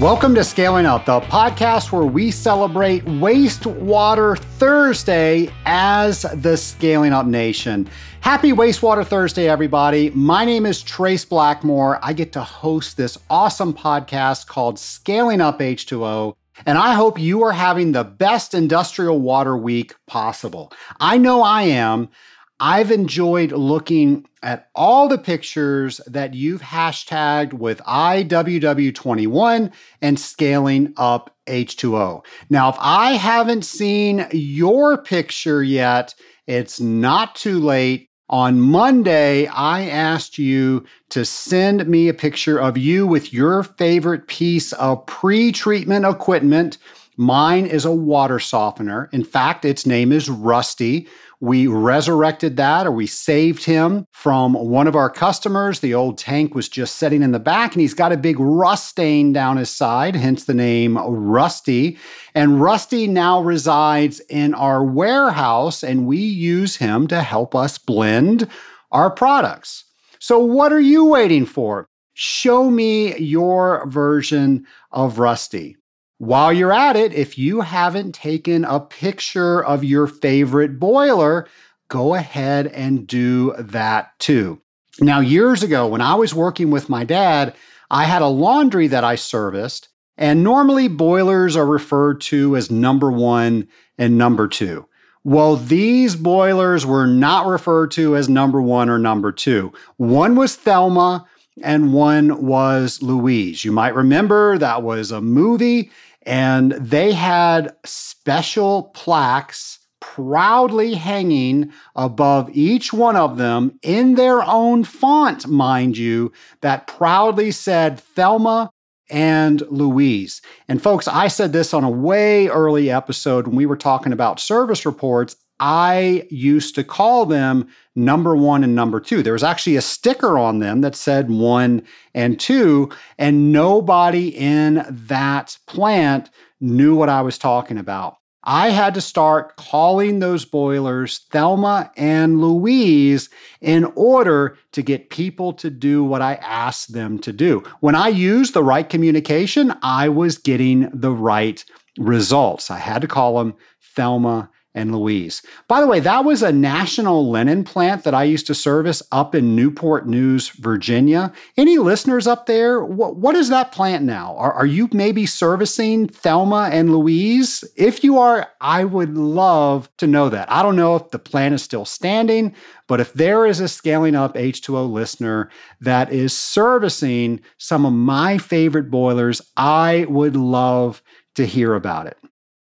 Welcome to Scaling Up, the podcast where we celebrate Wastewater Thursday as the Scaling Up Nation. Happy Wastewater Thursday, everybody. My name is Trace Blackmore. I get to host this awesome podcast called Scaling Up H2O. And I hope you are having the best industrial water week possible. I know I am. I've enjoyed looking at all the pictures that you've hashtagged with IWW21 and scaling up H2O. Now, if I haven't seen your picture yet, it's not too late. On Monday, I asked you to send me a picture of you with your favorite piece of pre treatment equipment. Mine is a water softener. In fact, its name is Rusty. We resurrected that or we saved him from one of our customers. The old tank was just sitting in the back and he's got a big rust stain down his side, hence the name Rusty. And Rusty now resides in our warehouse and we use him to help us blend our products. So, what are you waiting for? Show me your version of Rusty. While you're at it, if you haven't taken a picture of your favorite boiler, go ahead and do that too. Now, years ago, when I was working with my dad, I had a laundry that I serviced, and normally boilers are referred to as number one and number two. Well, these boilers were not referred to as number one or number two. One was Thelma and one was Louise. You might remember that was a movie and they had special plaques proudly hanging above each one of them in their own font, mind you, that proudly said Thelma and Louise. And folks, I said this on a way early episode when we were talking about service reports. I used to call them number one and number two. There was actually a sticker on them that said one and two, and nobody in that plant knew what I was talking about. I had to start calling those boilers Thelma and Louise in order to get people to do what I asked them to do. When I used the right communication, I was getting the right results. I had to call them Thelma and Louise. By the way, that was a national linen plant that I used to service up in Newport News, Virginia. Any listeners up there? What, what is that plant now? Are, are you maybe servicing Thelma and Louise? If you are, I would love to know that. I don't know if the plant is still standing, but if there is a scaling up H2O listener that is servicing some of my favorite boilers, I would love to hear about it.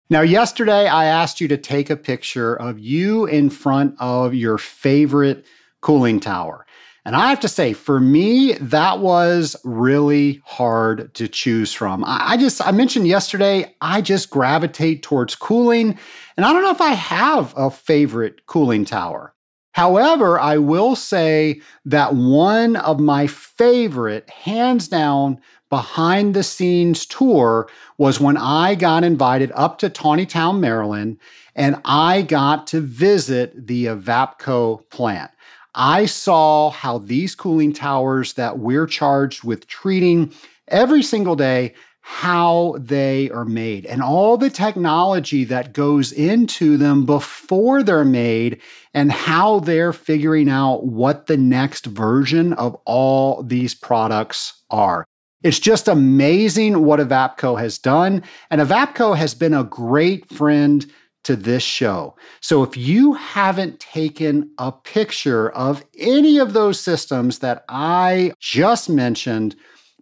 Now, yesterday I asked you to take a picture of you in front of your favorite cooling tower. And I have to say, for me, that was really hard to choose from. I just, I mentioned yesterday, I just gravitate towards cooling. And I don't know if I have a favorite cooling tower. However, I will say that one of my favorite, hands down, behind the scenes tour was when I got invited up to Taneytown, Maryland, and I got to visit the Evapco plant. I saw how these cooling towers that we're charged with treating every single day how they are made and all the technology that goes into them before they're made and how they're figuring out what the next version of all these products are. It's just amazing what Evapco has done. And Evapco has been a great friend to this show. So if you haven't taken a picture of any of those systems that I just mentioned,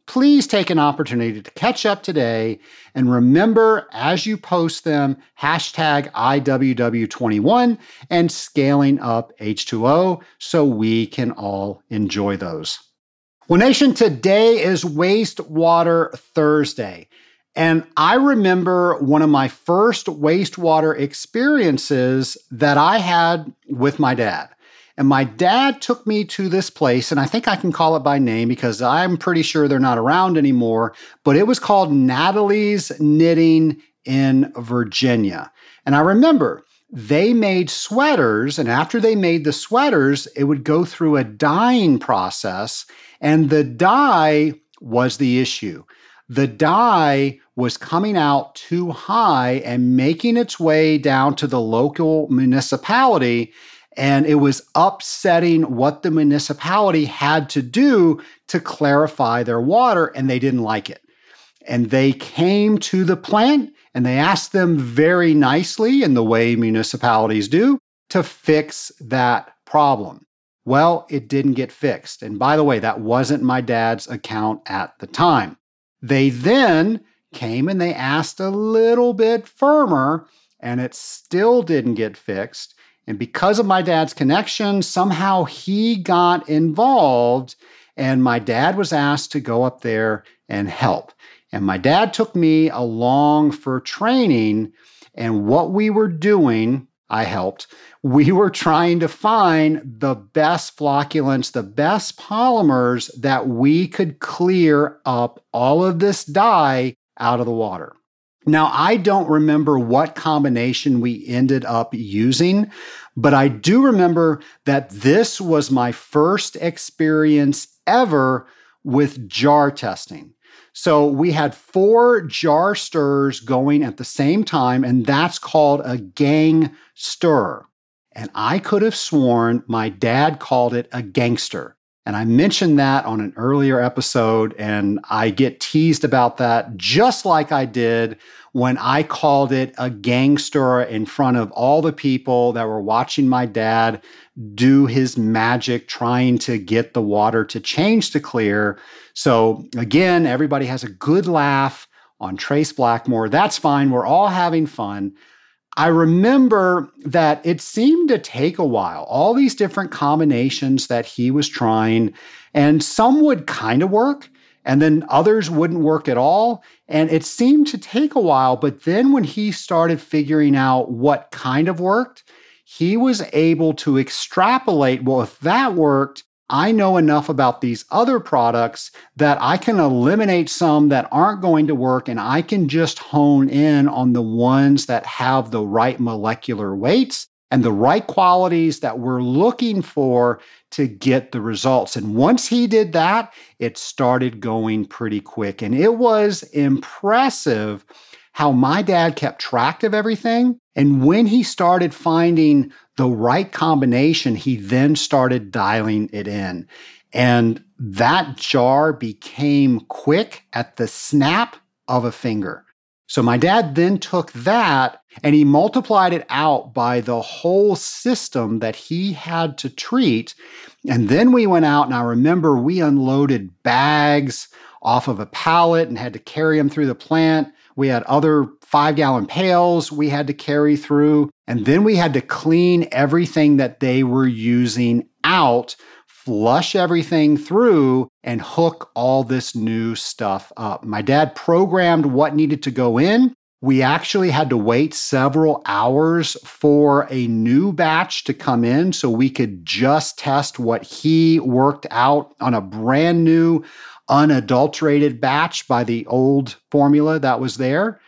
please take an opportunity to catch up today and remember as you post them, hashtag IWW21 and scaling up H2O so we can all enjoy those. Well, Nation, today is Wastewater Thursday. And I remember one of my first wastewater experiences that I had with my dad. And my dad took me to this place, and I think I can call it by name because I'm pretty sure they're not around anymore, but it was called Natalie's Knitting in Virginia. And I remember they made sweaters, and after they made the sweaters, it would go through a dyeing process, and the dye was the issue. the dye was coming out too high and making its way down to the local municipality. And it was upsetting what the municipality had to do to clarify their water, and they didn't like it. And they came to the plant and they asked them very nicely, in the way municipalities do, to fix that problem. Well, it didn't get fixed. And by the way, that wasn't my dad's account at the time. They then came and they asked a little bit firmer, and it still didn't get fixed. And because of my dad's connection, somehow he got involved, and my dad was asked to go up there and help. And my dad took me along for training. And what we were doing, I helped, we were trying to find the best flocculants, the best polymers that we could clear up all of this dye out of the water. Now, I don't remember what combination we ended up using, but I do remember that this was my first experience ever with jar testing. So we had four jar stirs going at the same time, and that's called a gang stir. And I could have sworn my dad called it a gangster. And I mentioned that on an earlier episode, and I get teased about that just like I did when I called it a gangster in front of all the people that were watching my dad do his magic trying to get the water to change to clear. So, again, everybody has a good laugh on Trace Blackmore. That's fine. We're all having fun. I remember that it seemed to take a while, all these different combinations that he was trying, and some would kind of work, and then others wouldn't work at all. And it seemed to take a while, but then when he started figuring out what kind of worked, he was able to extrapolate well, if that worked, I know enough about these other products that I can eliminate some that aren't going to work and I can just hone in on the ones that have the right molecular weights and the right qualities that we're looking for to get the results. And once he did that, it started going pretty quick. And it was impressive how my dad kept track of everything. And when he started finding the right combination, he then started dialing it in. And that jar became quick at the snap of a finger. So my dad then took that and he multiplied it out by the whole system that he had to treat. And then we went out, and I remember we unloaded bags off of a pallet and had to carry them through the plant. We had other five gallon pails we had to carry through. And then we had to clean everything that they were using out, flush everything through, and hook all this new stuff up. My dad programmed what needed to go in. We actually had to wait several hours for a new batch to come in so we could just test what he worked out on a brand new unadulterated batch by the old formula that was there.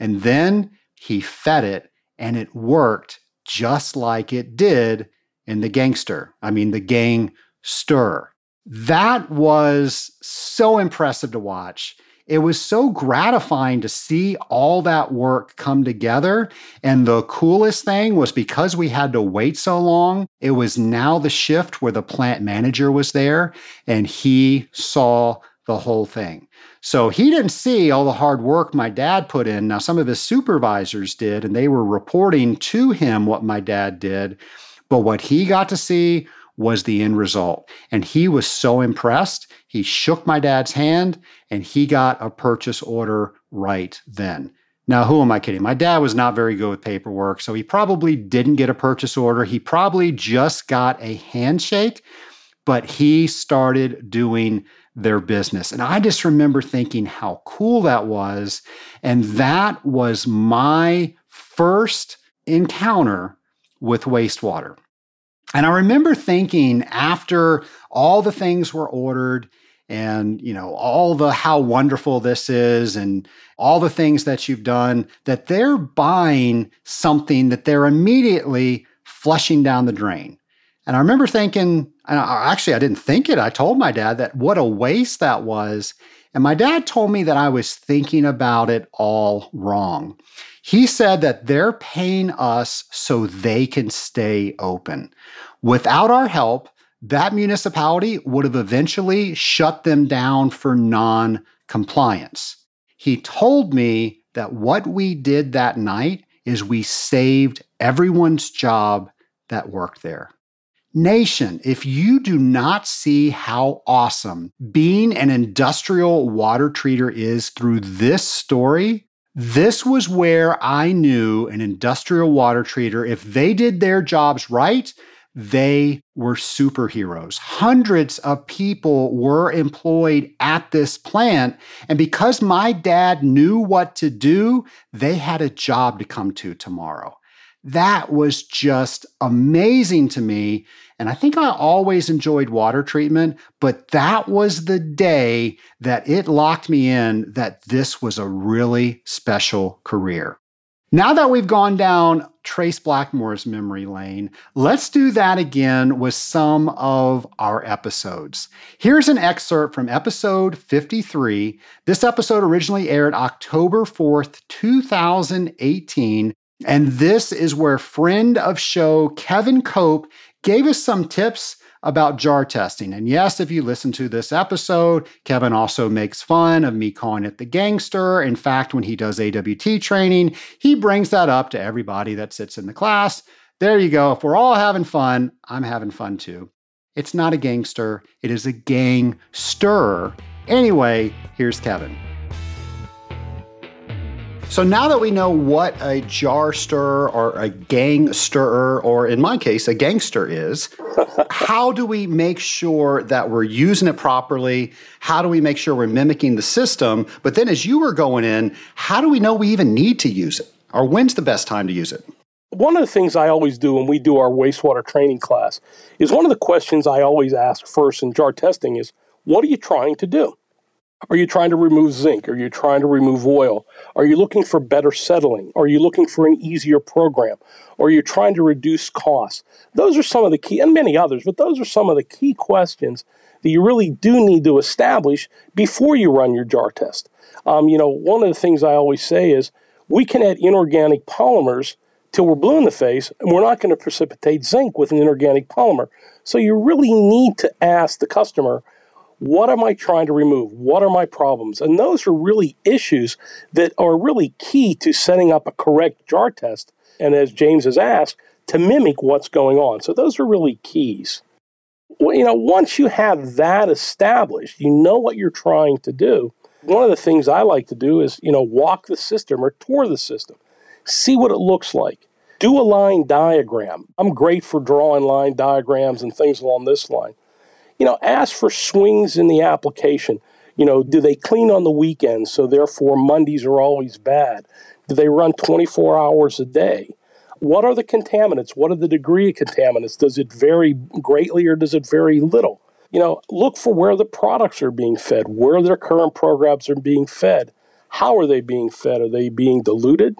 And then he fed it and it worked just like it did in the gangster. I mean, the gang stir. That was so impressive to watch. It was so gratifying to see all that work come together. And the coolest thing was because we had to wait so long, it was now the shift where the plant manager was there and he saw the whole thing. So he didn't see all the hard work my dad put in. Now, some of his supervisors did, and they were reporting to him what my dad did. But what he got to see was the end result. And he was so impressed. He shook my dad's hand and he got a purchase order right then. Now, who am I kidding? My dad was not very good with paperwork, so he probably didn't get a purchase order. He probably just got a handshake, but he started doing their business. And I just remember thinking how cool that was. And that was my first encounter with wastewater. And I remember thinking after all the things were ordered and you know all the how wonderful this is and all the things that you've done that they're buying something that they're immediately flushing down the drain And I remember thinking, and actually, I didn't think it. I told my dad that what a waste that was. And my dad told me that I was thinking about it all wrong. He said that they're paying us so they can stay open. Without our help, that municipality would have eventually shut them down for non compliance. He told me that what we did that night is we saved everyone's job that worked there. Nation, if you do not see how awesome being an industrial water treater is through this story, this was where I knew an industrial water treater, if they did their jobs right, they were superheroes. Hundreds of people were employed at this plant. And because my dad knew what to do, they had a job to come to tomorrow. That was just amazing to me. And I think I always enjoyed water treatment, but that was the day that it locked me in that this was a really special career. Now that we've gone down Trace Blackmore's memory lane, let's do that again with some of our episodes. Here's an excerpt from episode 53. This episode originally aired October 4th, 2018. And this is where friend of show Kevin Cope gave us some tips about jar testing. And yes, if you listen to this episode, Kevin also makes fun of me calling it the gangster. In fact, when he does AWT training, he brings that up to everybody that sits in the class. There you go. If we're all having fun, I'm having fun too. It's not a gangster, it is a gang stirrer. Anyway, here's Kevin. So now that we know what a jar stirrer or a gang stirrer, or in my case, a gangster is, how do we make sure that we're using it properly? How do we make sure we're mimicking the system? But then as you were going in, how do we know we even need to use it? Or when's the best time to use it? One of the things I always do when we do our wastewater training class is one of the questions I always ask first in jar testing is, what are you trying to do? Are you trying to remove zinc? Are you trying to remove oil? Are you looking for better settling? Are you looking for an easier program? Are you trying to reduce costs? Those are some of the key, and many others, but those are some of the key questions that you really do need to establish before you run your jar test. Um, you know, one of the things I always say is we can add inorganic polymers till we're blue in the face, and we're not going to precipitate zinc with an inorganic polymer. So you really need to ask the customer what am I trying to remove? What are my problems? And those are really issues that are really key to setting up a correct jar test. And as James has asked, to mimic what's going on. So those are really keys. Well, you know, once you have that established, you know what you're trying to do. One of the things I like to do is, you know, walk the system or tour the system, see what it looks like. Do a line diagram. I'm great for drawing line diagrams and things along this line you know, ask for swings in the application. You know, do they clean on the weekends, so therefore Mondays are always bad? Do they run 24 hours a day? What are the contaminants? What are the degree of contaminants? Does it vary greatly or does it vary little? You know, look for where the products are being fed, where their current programs are being fed. How are they being fed? Are they being diluted?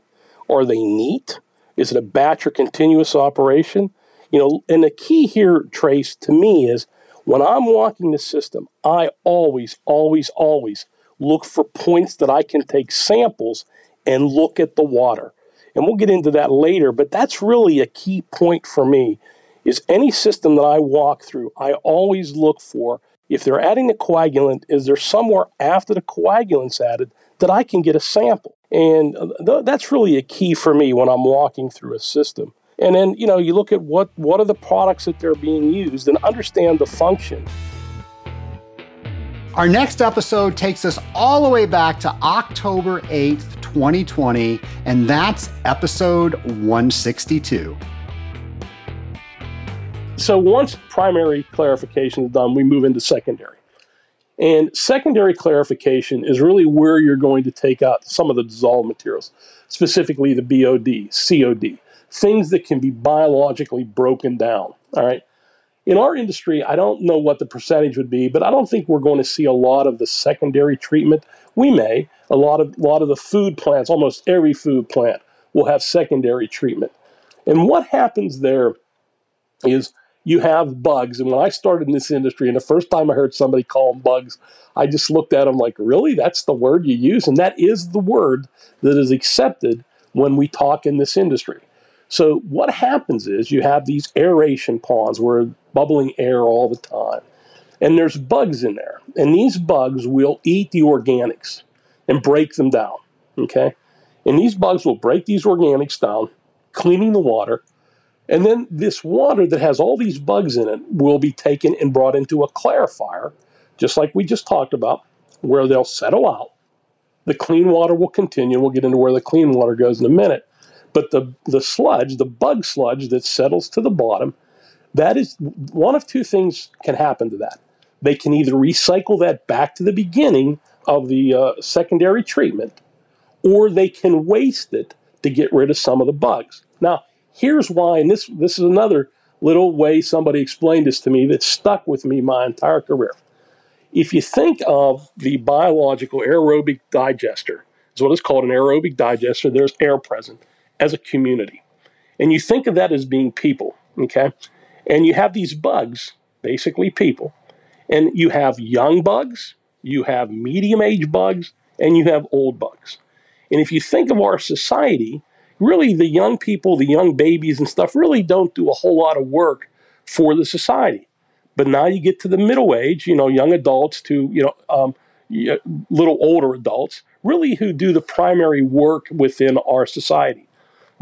Are they neat? Is it a batch or continuous operation? You know, and the key here, Trace, to me is when I'm walking the system, I always, always, always look for points that I can take samples and look at the water. And we'll get into that later, but that's really a key point for me is any system that I walk through, I always look for if they're adding a coagulant, is there somewhere after the coagulant's added that I can get a sample? And uh, th- that's really a key for me when I'm walking through a system. And then, you know, you look at what, what are the products that they're being used and understand the function. Our next episode takes us all the way back to October 8th, 2020, and that's episode 162. So once primary clarification is done, we move into secondary. And secondary clarification is really where you're going to take out some of the dissolved materials, specifically the BOD, COD things that can be biologically broken down. All right. In our industry, I don't know what the percentage would be, but I don't think we're going to see a lot of the secondary treatment. We may. A lot of a lot of the food plants, almost every food plant will have secondary treatment. And what happens there is you have bugs. And when I started in this industry, and the first time I heard somebody call them bugs, I just looked at them like, really? That's the word you use? And that is the word that is accepted when we talk in this industry. So what happens is you have these aeration ponds where bubbling air all the time. And there's bugs in there. And these bugs will eat the organics and break them down. Okay? And these bugs will break these organics down, cleaning the water. And then this water that has all these bugs in it will be taken and brought into a clarifier, just like we just talked about, where they'll settle out. The clean water will continue. We'll get into where the clean water goes in a minute. But the, the sludge, the bug sludge that settles to the bottom, that is one of two things can happen to that. They can either recycle that back to the beginning of the uh, secondary treatment, or they can waste it to get rid of some of the bugs. Now, here's why, and this this is another little way somebody explained this to me that stuck with me my entire career. If you think of the biological aerobic digester, is what is called an aerobic digester, there's air present as a community. And you think of that as being people, okay? And you have these bugs, basically people, and you have young bugs, you have medium age bugs, and you have old bugs. And if you think of our society, really the young people, the young babies and stuff really don't do a whole lot of work for the society. But now you get to the middle age, you know, young adults to, you know, um, little older adults, really who do the primary work within our society.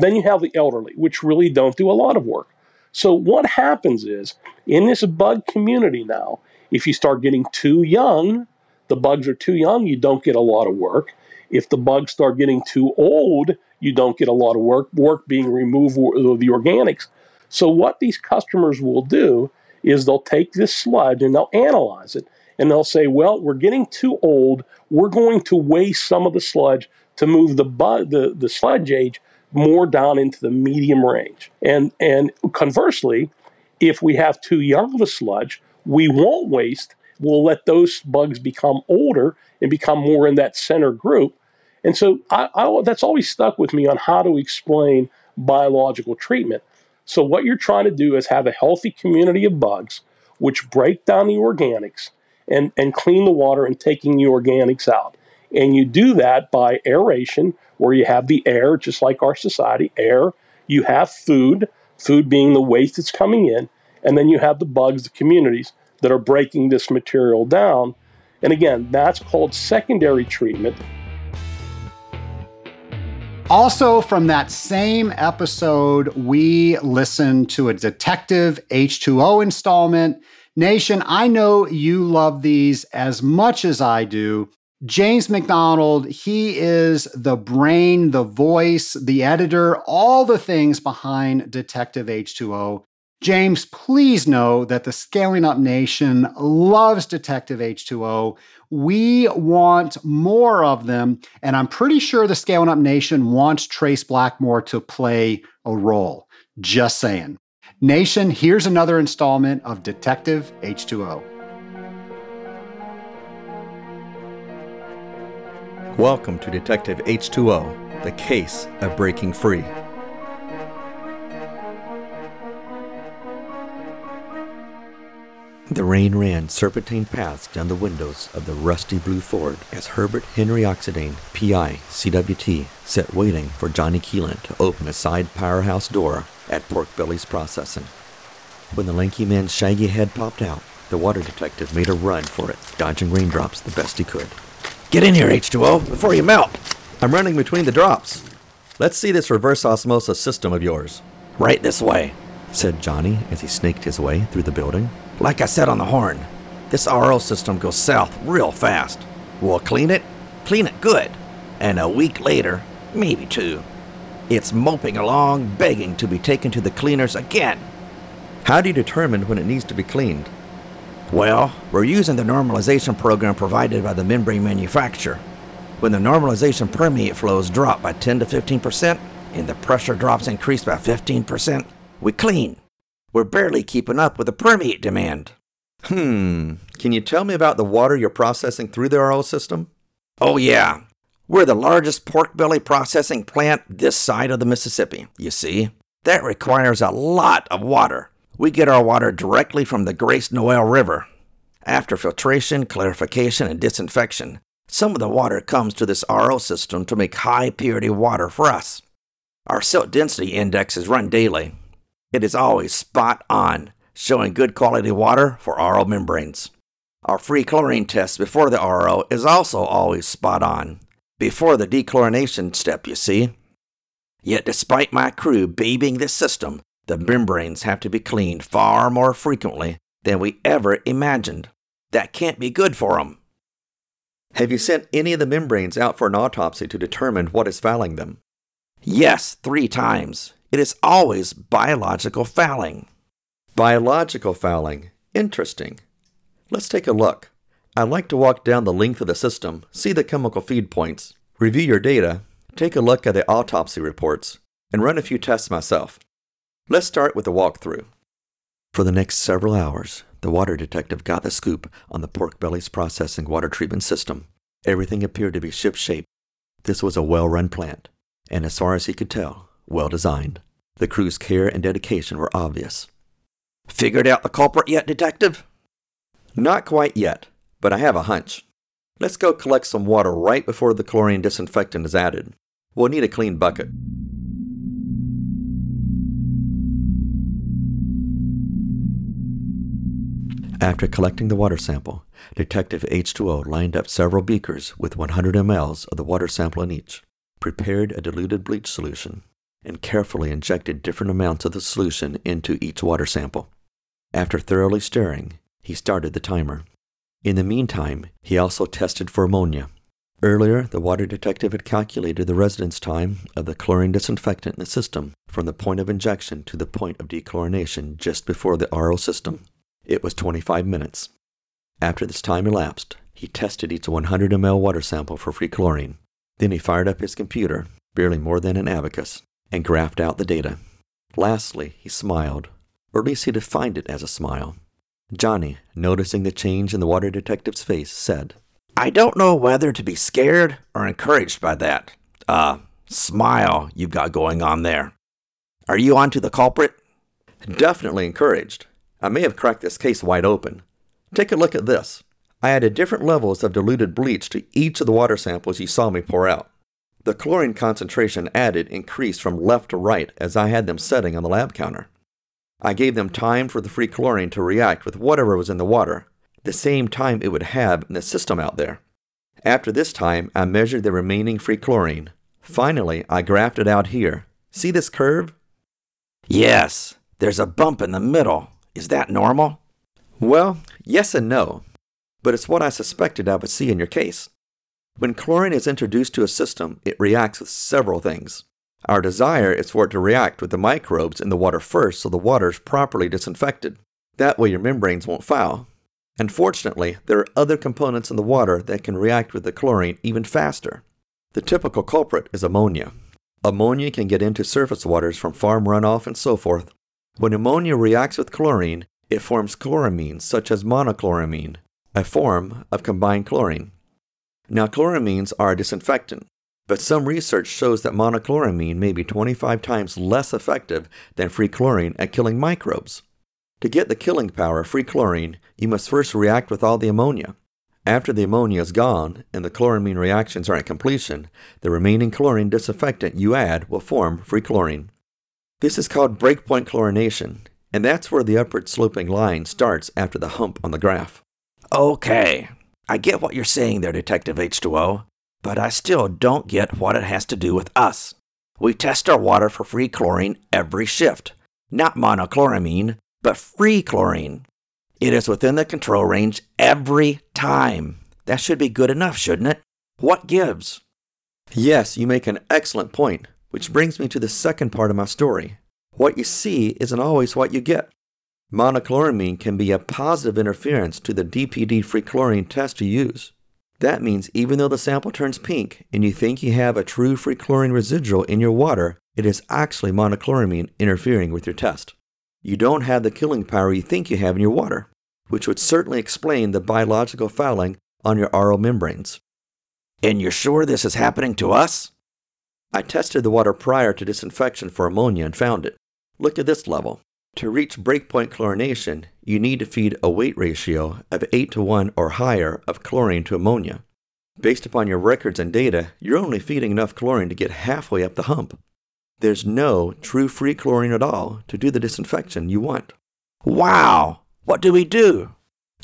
Then you have the elderly, which really don't do a lot of work. So what happens is in this bug community now, if you start getting too young, the bugs are too young, you don't get a lot of work. If the bugs start getting too old, you don't get a lot of work, work being removed of the organics. So what these customers will do is they'll take this sludge and they'll analyze it and they'll say, well, we're getting too old. We're going to waste some of the sludge to move the, bu- the, the sludge age more down into the medium range. And, and conversely, if we have too young of a sludge, we won't waste. We'll let those bugs become older and become more in that center group. And so I, I, that's always stuck with me on how to explain biological treatment. So, what you're trying to do is have a healthy community of bugs which break down the organics and, and clean the water and taking the organics out. And you do that by aeration, where you have the air, just like our society, air. You have food, food being the waste that's coming in. And then you have the bugs, the communities that are breaking this material down. And again, that's called secondary treatment. Also, from that same episode, we listened to a Detective H2O installment. Nation, I know you love these as much as I do. James McDonald, he is the brain, the voice, the editor, all the things behind Detective H2O. James, please know that the Scaling Up Nation loves Detective H2O. We want more of them, and I'm pretty sure the Scaling Up Nation wants Trace Blackmore to play a role. Just saying. Nation, here's another installment of Detective H2O. Welcome to Detective H2O, the case of breaking free. The rain ran serpentine paths down the windows of the rusty blue Ford as Herbert Henry Oxidane, PI, CWT, sat waiting for Johnny Keelan to open a side powerhouse door at Pork Belly's Processing. When the lanky man's shaggy head popped out, the water detective made a run for it, dodging raindrops the best he could. Get in here, H2O, before you melt. I'm running between the drops. Let's see this reverse osmosis system of yours. Right this way, said Johnny as he snaked his way through the building. Like I said on the horn, this RO system goes south real fast. We'll clean it, clean it good, and a week later, maybe two, it's moping along, begging to be taken to the cleaners again. How do you determine when it needs to be cleaned? Well, we're using the normalization program provided by the membrane manufacturer. When the normalization permeate flows drop by 10 to 15% and the pressure drops increase by 15%, we clean. We're barely keeping up with the permeate demand. Hmm, can you tell me about the water you're processing through the RO system? Oh, yeah. We're the largest pork belly processing plant this side of the Mississippi, you see. That requires a lot of water We get our water directly from the Grace Noel River. After filtration, clarification, and disinfection, some of the water comes to this RO system to make high purity water for us. Our silt density index is run daily. It is always spot on, showing good quality water for RO membranes. Our free chlorine test before the RO is also always spot on, before the dechlorination step, you see. Yet, despite my crew babying this system, the membranes have to be cleaned far more frequently than we ever imagined. That can't be good for them. Have you sent any of the membranes out for an autopsy to determine what is fouling them? Yes, three times. It is always biological fouling. Biological fouling. Interesting. Let's take a look. I'd like to walk down the length of the system, see the chemical feed points, review your data, take a look at the autopsy reports, and run a few tests myself. Let's start with the walkthrough. For the next several hours, the water detective got the scoop on the Pork Belly's processing water treatment system. Everything appeared to be shipshape. This was a well run plant, and as far as he could tell, well designed. The crew's care and dedication were obvious. Figured out the culprit yet, Detective? Not quite yet, but I have a hunch. Let's go collect some water right before the chlorine disinfectant is added. We'll need a clean bucket. After collecting the water sample, Detective H2O lined up several beakers with 100 mLs of the water sample in each, prepared a diluted bleach solution, and carefully injected different amounts of the solution into each water sample. After thoroughly stirring, he started the timer. In the meantime, he also tested for ammonia. Earlier, the water detective had calculated the residence time of the chlorine disinfectant in the system from the point of injection to the point of dechlorination just before the RO system. It was 25 minutes. After this time elapsed, he tested each 100 ml water sample for free chlorine. Then he fired up his computer, barely more than an abacus, and graphed out the data. Lastly, he smiled, or at least he defined it as a smile. Johnny, noticing the change in the water detective's face, said, I don't know whether to be scared or encouraged by that, uh, smile you've got going on there. Are you on to the culprit? Definitely encouraged. I may have cracked this case wide open. Take a look at this. I added different levels of diluted bleach to each of the water samples you saw me pour out. The chlorine concentration added increased from left to right as I had them setting on the lab counter. I gave them time for the free chlorine to react with whatever was in the water, the same time it would have in the system out there. After this time, I measured the remaining free chlorine. Finally, I graphed it out here. See this curve? Yes, there's a bump in the middle. Is that normal? Well, yes and no, but it's what I suspected I would see in your case. When chlorine is introduced to a system, it reacts with several things. Our desire is for it to react with the microbes in the water first so the water is properly disinfected. That way your membranes won't foul. Unfortunately, there are other components in the water that can react with the chlorine even faster. The typical culprit is ammonia. Ammonia can get into surface waters from farm runoff and so forth, when ammonia reacts with chlorine, it forms chloramines such as monochloramine, a form of combined chlorine. Now, chloramines are a disinfectant, but some research shows that monochloramine may be 25 times less effective than free chlorine at killing microbes. To get the killing power of free chlorine, you must first react with all the ammonia. After the ammonia is gone and the chloramine reactions are at completion, the remaining chlorine disinfectant you add will form free chlorine. This is called breakpoint chlorination, and that's where the upward sloping line starts after the hump on the graph. Okay, I get what you're saying there, Detective H2O, but I still don't get what it has to do with us. We test our water for free chlorine every shift. Not monochloramine, but free chlorine. It is within the control range every time. That should be good enough, shouldn't it? What gives? Yes, you make an excellent point. Which brings me to the second part of my story. What you see isn't always what you get. Monochloramine can be a positive interference to the DPD free chlorine test you use. That means even though the sample turns pink and you think you have a true free chlorine residual in your water, it is actually monochloramine interfering with your test. You don't have the killing power you think you have in your water, which would certainly explain the biological fouling on your RO membranes. And you're sure this is happening to us? I tested the water prior to disinfection for ammonia and found it. Look at this level. To reach breakpoint chlorination, you need to feed a weight ratio of 8 to 1 or higher of chlorine to ammonia. Based upon your records and data, you're only feeding enough chlorine to get halfway up the hump. There's no true free chlorine at all to do the disinfection you want. Wow! What do we do?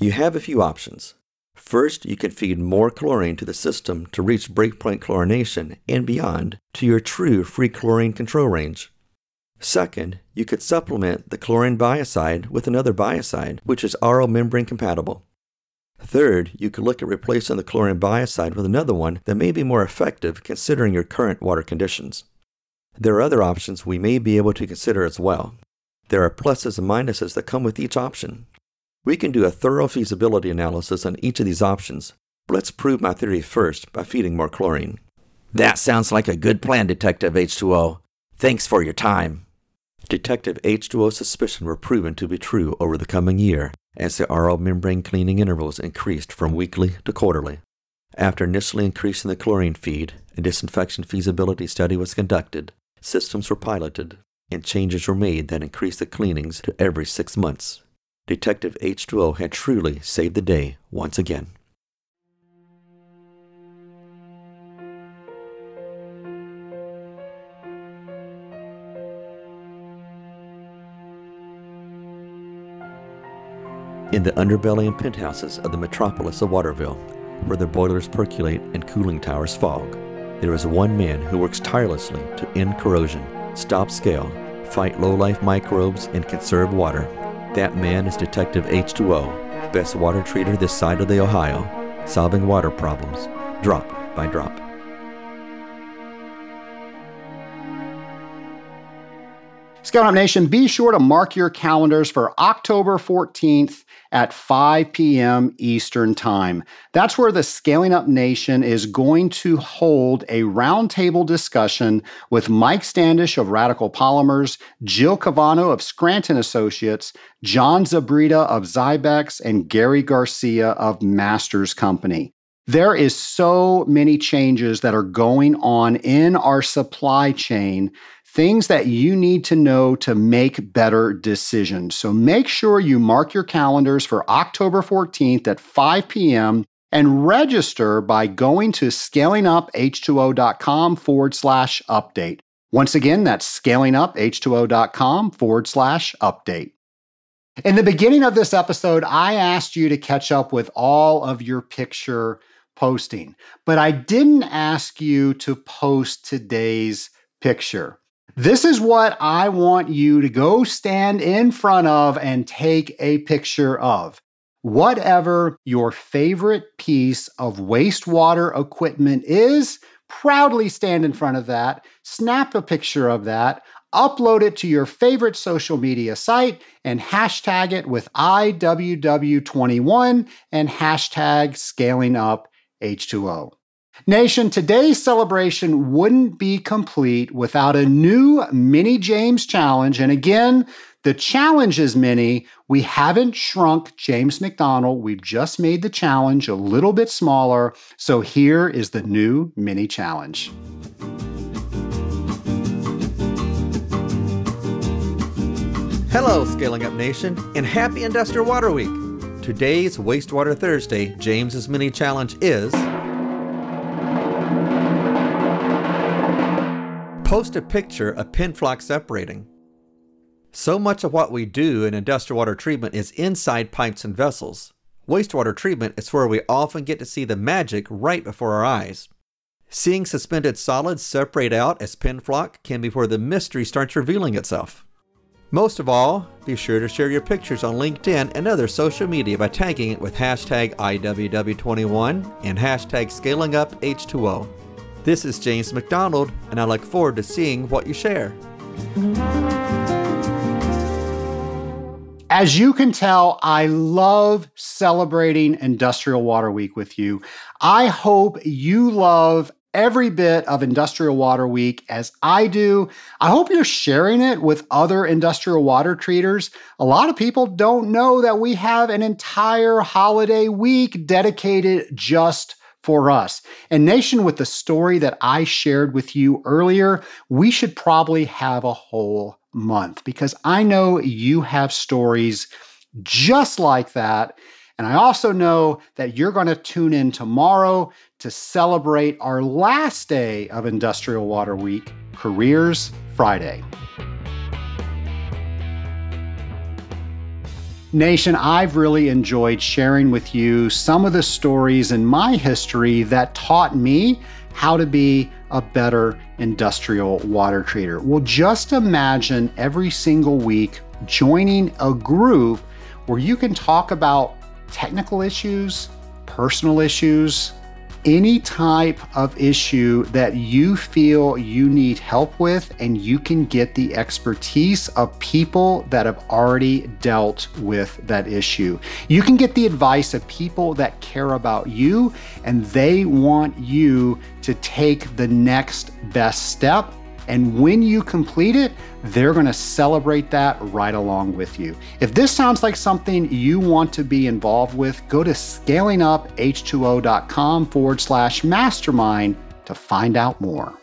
You have a few options. First, you can feed more chlorine to the system to reach breakpoint chlorination and beyond to your true free chlorine control range. Second, you could supplement the chlorine biocide with another biocide, which is RO membrane compatible. Third, you could look at replacing the chlorine biocide with another one that may be more effective considering your current water conditions. There are other options we may be able to consider as well. There are pluses and minuses that come with each option. We can do a thorough feasibility analysis on each of these options, but let's prove my theory first by feeding more chlorine. That sounds like a good plan, Detective H2O. Thanks for your time. Detective H2O's suspicions were proven to be true over the coming year as the RO membrane cleaning intervals increased from weekly to quarterly. After initially increasing the chlorine feed, a disinfection feasibility study was conducted, systems were piloted, and changes were made that increased the cleanings to every six months. Detective H2O had truly saved the day once again. In the underbelly and penthouses of the metropolis of Waterville, where the boilers percolate and cooling towers fog, there is one man who works tirelessly to end corrosion, stop scale, fight low-life microbes, and conserve water. That man is Detective H2O, best water treater this side of the Ohio, solving water problems, drop by drop. Scaling Up Nation, be sure to mark your calendars for October 14th at 5 p.m. Eastern Time. That's where the Scaling Up Nation is going to hold a roundtable discussion with Mike Standish of Radical Polymers, Jill Cavano of Scranton Associates, John Zabrita of Zybex, and Gary Garcia of Masters Company. There is so many changes that are going on in our supply chain things that you need to know to make better decisions. So make sure you mark your calendars for October 14th at 5 p.m. and register by going to scalinguph2o.com forward slash update. Once again, that's scalinguph2o.com forward slash update. In the beginning of this episode, I asked you to catch up with all of your picture posting, but I didn't ask you to post today's picture. This is what I want you to go stand in front of and take a picture of. Whatever your favorite piece of wastewater equipment is, proudly stand in front of that, snap a picture of that, upload it to your favorite social media site, and hashtag it with IWW21 and hashtag scaling up H2O. Nation, today's celebration wouldn't be complete without a new Mini James challenge. And again, the challenge is mini. We haven't shrunk James McDonald. We've just made the challenge a little bit smaller. So here is the new mini challenge. Hello, Scaling Up Nation, and happy Industrial Water Week. Today's Wastewater Thursday James's mini challenge is Post a picture of pin floc separating. So much of what we do in industrial water treatment is inside pipes and vessels. Wastewater treatment is where we often get to see the magic right before our eyes. Seeing suspended solids separate out as pin floc can be where the mystery starts revealing itself. Most of all, be sure to share your pictures on LinkedIn and other social media by tagging it with hashtag IWW21 and hashtag ScalingUpH2O. This is James McDonald, and I look forward to seeing what you share. As you can tell, I love celebrating Industrial Water Week with you. I hope you love every bit of Industrial Water Week as I do. I hope you're sharing it with other industrial water treaters. A lot of people don't know that we have an entire holiday week dedicated just for us. And Nation, with the story that I shared with you earlier, we should probably have a whole month because I know you have stories just like that. And I also know that you're going to tune in tomorrow to celebrate our last day of Industrial Water Week, Careers Friday. Nation, I've really enjoyed sharing with you some of the stories in my history that taught me how to be a better industrial water treater. Well, just imagine every single week joining a group where you can talk about technical issues, personal issues, any type of issue that you feel you need help with, and you can get the expertise of people that have already dealt with that issue. You can get the advice of people that care about you and they want you to take the next best step and when you complete it, they're going to celebrate that right along with you. If this sounds like something you want to be involved with, go to scalinguph2o.com forward slash mastermind to find out more.